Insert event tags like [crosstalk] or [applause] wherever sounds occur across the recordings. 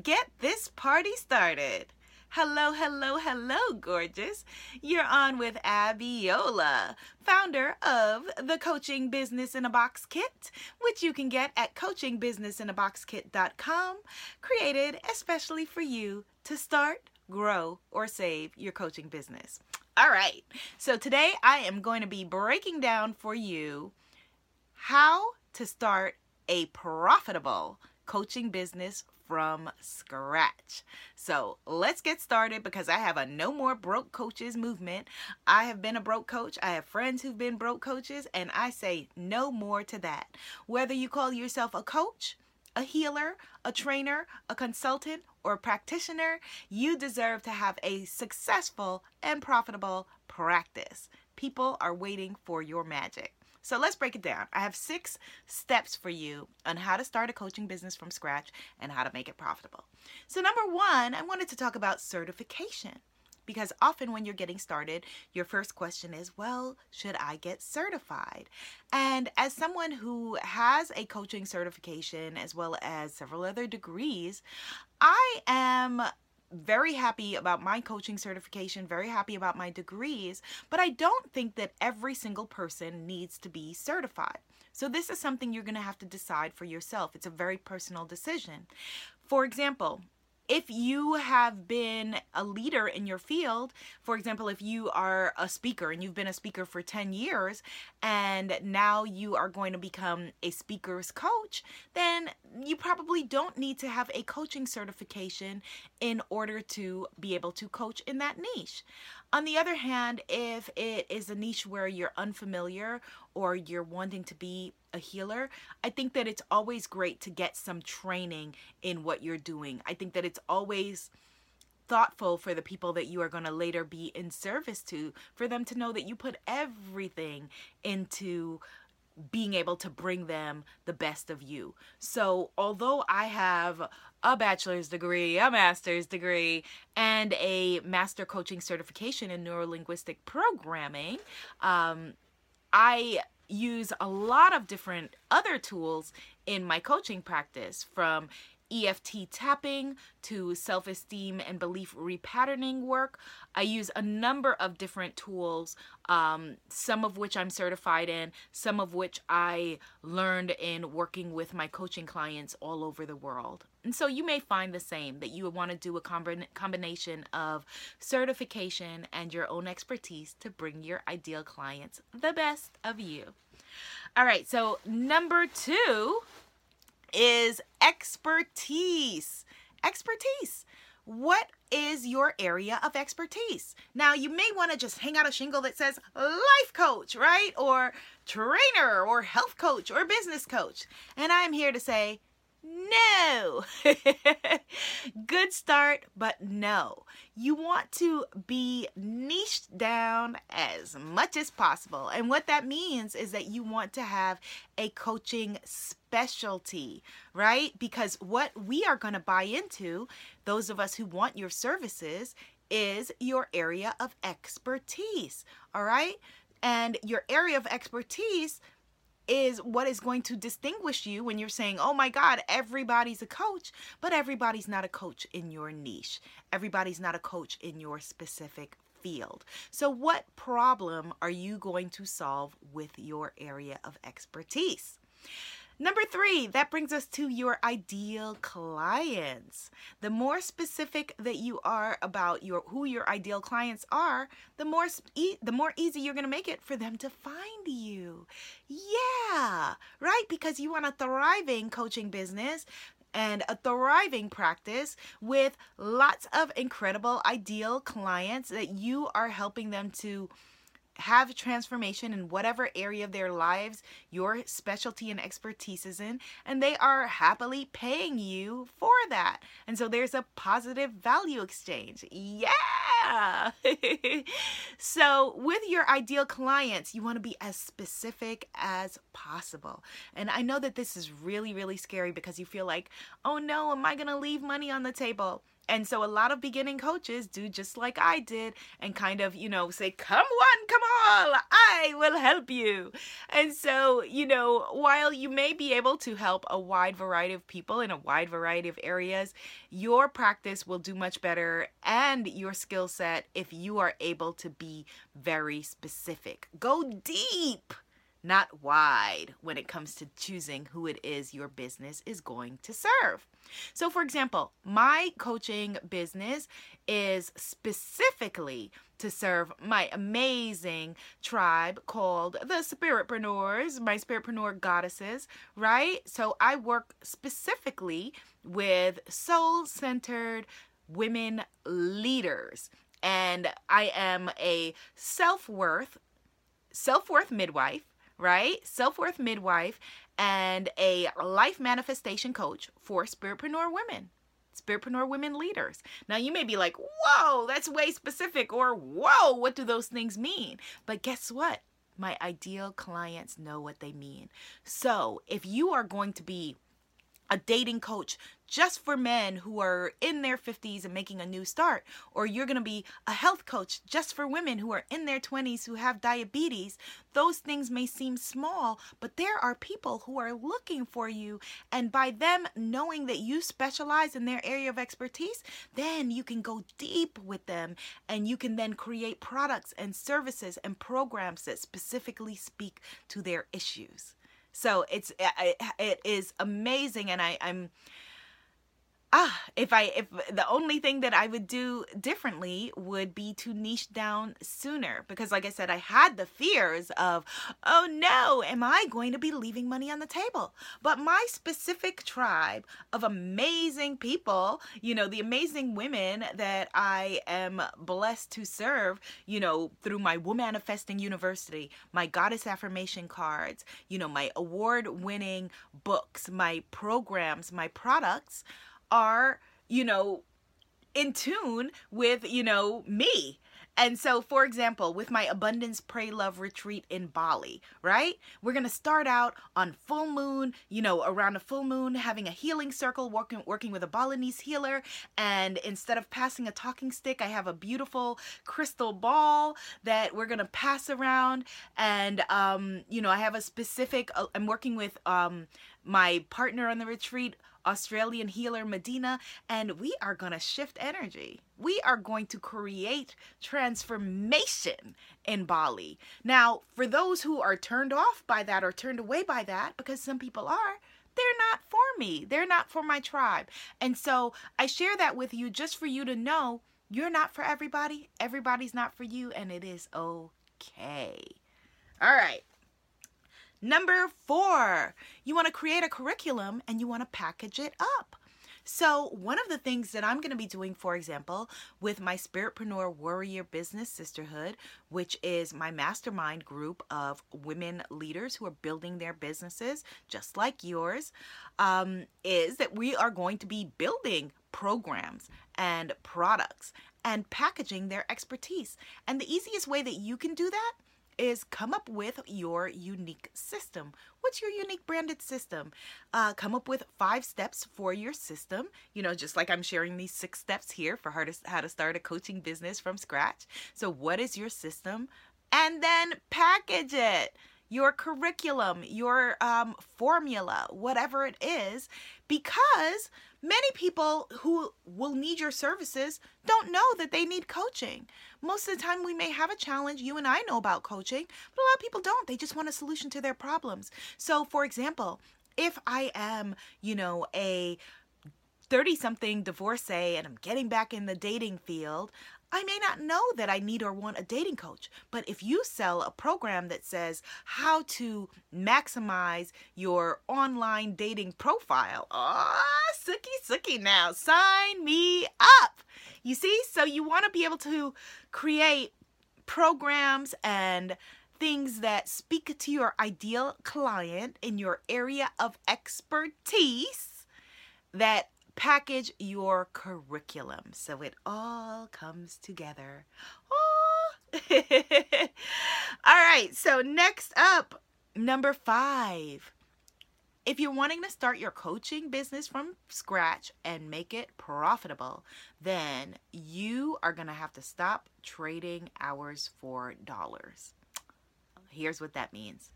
get this party started. Hello, hello, hello, gorgeous. You're on with Abiola, founder of the Coaching Business in a Box Kit, which you can get at coachingbusinessinaboxkit.com, created especially for you to start, grow, or save your coaching business. All right, so today I am going to be breaking down for you how to start a profitable coaching business from scratch. So let's get started because I have a no more broke coaches movement. I have been a broke coach. I have friends who've been broke coaches, and I say no more to that. Whether you call yourself a coach, a healer, a trainer, a consultant, or a practitioner, you deserve to have a successful and profitable practice. People are waiting for your magic. So let's break it down. I have six steps for you on how to start a coaching business from scratch and how to make it profitable. So, number one, I wanted to talk about certification because often when you're getting started, your first question is, well, should I get certified? And as someone who has a coaching certification as well as several other degrees, I am very happy about my coaching certification, very happy about my degrees, but I don't think that every single person needs to be certified. So, this is something you're going to have to decide for yourself. It's a very personal decision. For example, if you have been a leader in your field, for example, if you are a speaker and you've been a speaker for 10 years and now you are going to become a speaker's coach, then you probably don't need to have a coaching certification in order to be able to coach in that niche. On the other hand, if it is a niche where you're unfamiliar or you're wanting to be a healer, I think that it's always great to get some training in what you're doing. I think that it's always thoughtful for the people that you are going to later be in service to, for them to know that you put everything into being able to bring them the best of you. So, although I have a bachelor's degree, a master's degree, and a master coaching certification in neurolinguistic programming, um, I use a lot of different other tools in my coaching practice from EFT tapping to self esteem and belief repatterning work. I use a number of different tools, um, some of which I'm certified in, some of which I learned in working with my coaching clients all over the world. And so you may find the same that you would want to do a combination of certification and your own expertise to bring your ideal clients the best of you. All right, so number two is expertise. Expertise. What is your area of expertise? Now, you may want to just hang out a shingle that says life coach, right? Or trainer, or health coach, or business coach. And I'm here to say, no. [laughs] Good start, but no. You want to be niched down as much as possible. And what that means is that you want to have a coaching specialty, right? Because what we are going to buy into, those of us who want your services, is your area of expertise, all right? And your area of expertise is what is going to distinguish you when you're saying, oh my God, everybody's a coach, but everybody's not a coach in your niche. Everybody's not a coach in your specific field. So, what problem are you going to solve with your area of expertise? Number three, that brings us to your ideal clients. The more specific that you are about your who your ideal clients are, the more the more easy you're going to make it for them to find you. Yeah, right? Because you want a thriving coaching business and a thriving practice with lots of incredible ideal clients that you are helping them to have transformation in whatever area of their lives your specialty and expertise is in, and they are happily paying you for that. And so there's a positive value exchange. Yeah! [laughs] So, with your ideal clients, you want to be as specific as possible. And I know that this is really, really scary because you feel like, oh no, am I going to leave money on the table? And so a lot of beginning coaches do just like I did and kind of, you know, say, come one, come all, I will help you. And so, you know, while you may be able to help a wide variety of people in a wide variety of areas, your practice will do much better and your skill set if you are able to be very specific. Go deep not wide when it comes to choosing who it is your business is going to serve. So, for example, my coaching business is specifically to serve my amazing tribe called the Spiritpreneurs, my Spiritpreneur goddesses, right? So, I work specifically with soul centered women leaders. And I am a self worth self worth midwife right? Self worth midwife and a life manifestation coach for spiritpreneur women. Spiritpreneur women leaders. Now, you may be like, whoa, that's way specific, or whoa, what do those things mean? But guess what? My ideal clients know what they mean. So, if you are going to be a dating coach just for men who are in their 50s and making a new start, or you're going to be a health coach just for women who are in their 20s who have diabetes, those things may seem small, but there are people who are looking for you. And by them knowing that you specialize in their area of expertise, then you can go deep with them and you can then create products and services and programs that specifically speak to their issues. So it's it, is amazing, and I I'm ah if i if the only thing that i would do differently would be to niche down sooner because like i said i had the fears of oh no am i going to be leaving money on the table? But my specific tribe of amazing people you know the amazing women that i am blessed to serve you know through my woman manifesting university my goddess affirmation cards you know my award winning books my programs my products are, you know, in tune with, you know, me. And so, for example, with my Abundance Pray Love retreat in Bali, right? We're going to start out on full moon, you know, around a full moon, having a healing circle, working working with a Balinese healer, and instead of passing a talking stick, I have a beautiful crystal ball that we're going to pass around and um, you know, I have a specific uh, I'm working with um my partner on the retreat Australian healer Medina, and we are going to shift energy. We are going to create transformation in Bali. Now, for those who are turned off by that or turned away by that, because some people are, they're not for me. They're not for my tribe. And so I share that with you just for you to know you're not for everybody. Everybody's not for you, and it is okay. All right. Number four, you want to create a curriculum and you want to package it up. So, one of the things that I'm going to be doing, for example, with my Spiritpreneur Warrior Business Sisterhood, which is my mastermind group of women leaders who are building their businesses just like yours, um, is that we are going to be building programs and products and packaging their expertise. And the easiest way that you can do that is come up with your unique system. What's your unique branded system? Uh, come up with five steps for your system. You know, just like I'm sharing these six steps here for how to, how to start a coaching business from scratch. So, what is your system? And then package it your curriculum, your um, formula, whatever it is, because many people who will need your services don't know that they need coaching. Most of the time, we may have a challenge. You and I know about coaching, but a lot of people don't. They just want a solution to their problems. So, for example, if I am, you know, a 30 something divorcee and I'm getting back in the dating field, I may not know that I need or want a dating coach, but if you sell a program that says how to maximize your online dating profile, ah, oh, sookie sookie now, sign me up. You see, so you want to be able to create programs and things that speak to your ideal client in your area of expertise that package your curriculum so it all comes together. Oh. [laughs] all right, so next up, number five. If you're wanting to start your coaching business from scratch and make it profitable, then you are going to have to stop trading hours for dollars. Here's what that means.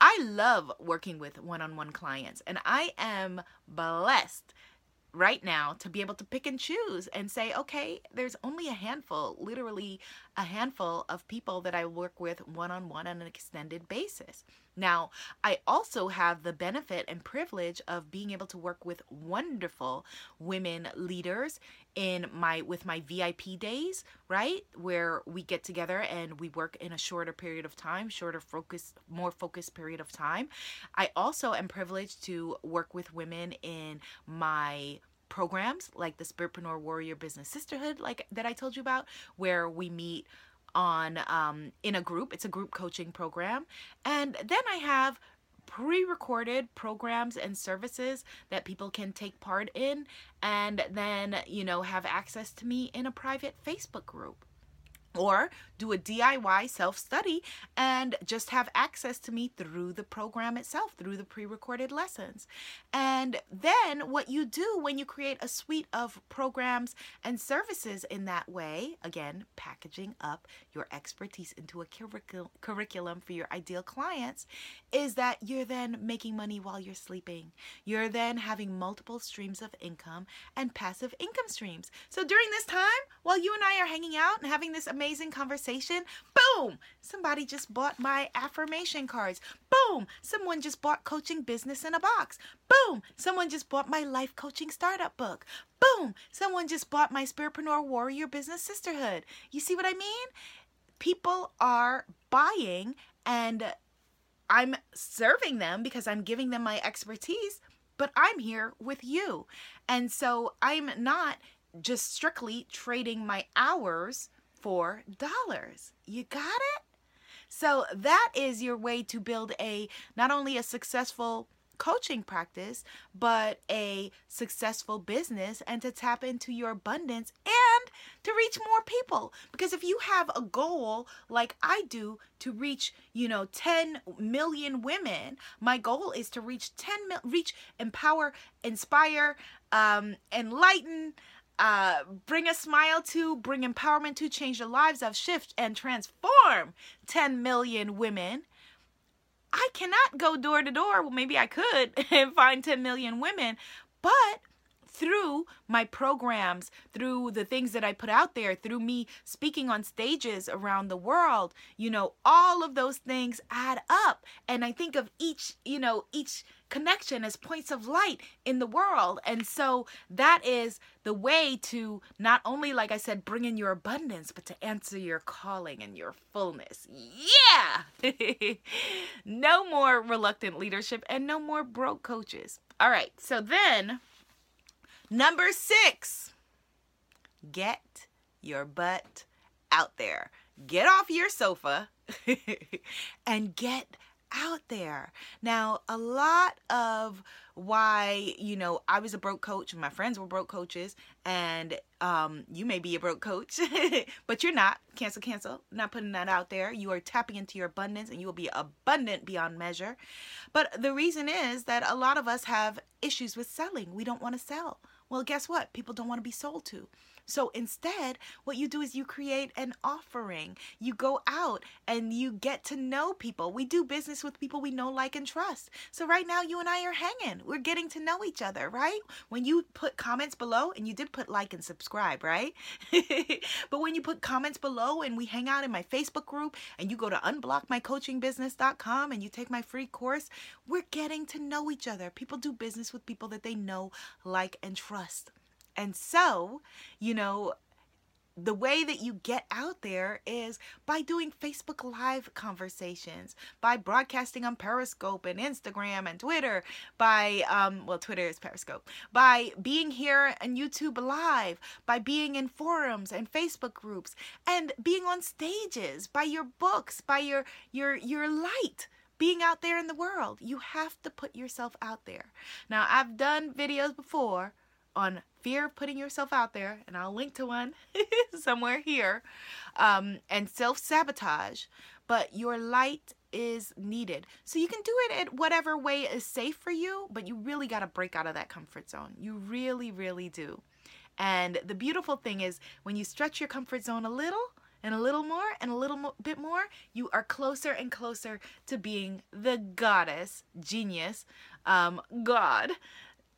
I love working with one on one clients, and I am blessed right now to be able to pick and choose and say, okay, there's only a handful, literally a handful of people that I work with one on one on an extended basis. Now, I also have the benefit and privilege of being able to work with wonderful women leaders in my with my VIP days, right? Where we get together and we work in a shorter period of time, shorter focus, more focused period of time. I also am privileged to work with women in my programs like the Spiritpreneur Warrior Business Sisterhood, like that I told you about, where we meet on um, in a group. It's a group coaching program, and then I have pre-recorded programs and services that people can take part in and then you know have access to me in a private facebook group or do a DIY self study and just have access to me through the program itself, through the pre recorded lessons. And then what you do when you create a suite of programs and services in that way, again, packaging up your expertise into a curricul- curriculum for your ideal clients, is that you're then making money while you're sleeping. You're then having multiple streams of income and passive income streams. So during this time, while you and I are hanging out and having this amazing amazing conversation. Boom! Somebody just bought my affirmation cards. Boom! Someone just bought Coaching Business in a Box. Boom! Someone just bought my Life Coaching Startup book. Boom! Someone just bought my Spiritpreneur Warrior Business Sisterhood. You see what I mean? People are buying and I'm serving them because I'm giving them my expertise, but I'm here with you. And so I'm not just strictly trading my hours for dollars. You got it? So that is your way to build a not only a successful coaching practice, but a successful business and to tap into your abundance and to reach more people. Because if you have a goal like I do to reach, you know, 10 million women, my goal is to reach 10 mil- reach empower, inspire, um enlighten, uh, bring a smile to, bring empowerment to, change the lives of, shift and transform 10 million women. I cannot go door to door. Well, maybe I could [laughs] and find 10 million women, but through my programs, through the things that I put out there, through me speaking on stages around the world, you know, all of those things add up. And I think of each, you know, each connection as points of light in the world. And so that is the way to not only, like I said, bring in your abundance, but to answer your calling and your fullness. Yeah! [laughs] no more reluctant leadership and no more broke coaches. All right, so then Number six, get your butt out there. Get off your sofa [laughs] and get out there. Now, a lot of why, you know, I was a broke coach, and my friends were broke coaches, and um, you may be a broke coach, [laughs] but you're not. Cancel, cancel. Not putting that out there. You are tapping into your abundance and you will be abundant beyond measure. But the reason is that a lot of us have issues with selling. We don't want to sell. Well, guess what? People don't want to be sold to. So instead, what you do is you create an offering. You go out and you get to know people. We do business with people we know, like, and trust. So right now, you and I are hanging. We're getting to know each other, right? When you put comments below, and you did put like and subscribe, right? [laughs] but when you put comments below and we hang out in my Facebook group and you go to unblockmycoachingbusiness.com and you take my free course, we're getting to know each other. People do business with people that they know, like, and trust. And so, you know, the way that you get out there is by doing Facebook Live conversations, by broadcasting on Periscope and Instagram and Twitter, by, um, well, Twitter is Periscope, by being here on YouTube Live, by being in forums and Facebook groups, and being on stages, by your books, by your your your light being out there in the world. You have to put yourself out there. Now, I've done videos before on fear of putting yourself out there, and I'll link to one [laughs] somewhere here, um, and self sabotage, but your light is needed. So you can do it at whatever way is safe for you, but you really got to break out of that comfort zone. You really, really do. And the beautiful thing is when you stretch your comfort zone a little, and a little more and a little mo- bit more, you are closer and closer to being the goddess, genius, um, God,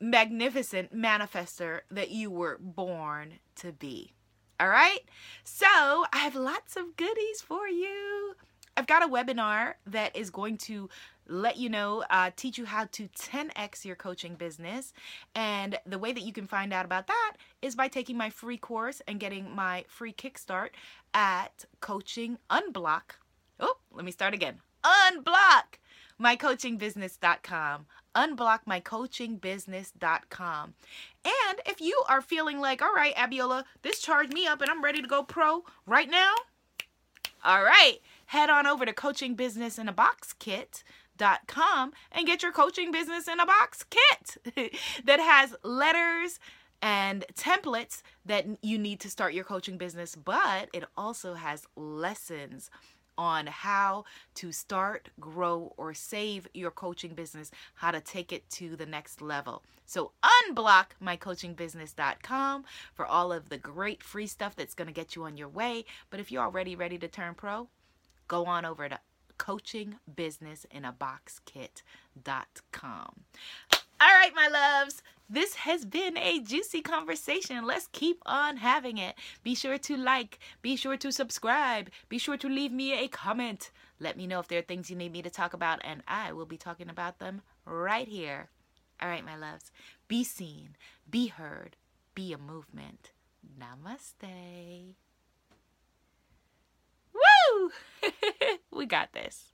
magnificent manifester that you were born to be. All right? So, I have lots of goodies for you. I've got a webinar that is going to let you know, uh, teach you how to 10x your coaching business. And the way that you can find out about that is by taking my free course and getting my free kickstart at Coaching Unblock. Oh, let me start again. Unblock mycoachingbusiness.com. Unblock mycoachingbusiness.com. And if you are feeling like, all right, Abiola, this charged me up and I'm ready to go pro right now, all right, head on over to Coaching Business in a Box Kit com and get your coaching business in a box kit [laughs] that has letters and templates that you need to start your coaching business, but it also has lessons on how to start, grow, or save your coaching business, how to take it to the next level. So, unblock mycoachingbusiness.com for all of the great free stuff that's going to get you on your way. But if you're already ready to turn pro, go on over to coachingbusinessinaboxkit.com. All right, my loves. This has been a juicy conversation. Let's keep on having it. Be sure to like, be sure to subscribe, be sure to leave me a comment. Let me know if there are things you need me to talk about, and I will be talking about them right here. All right, my loves. Be seen, be heard, be a movement. Namaste. Woo! [laughs] we got this.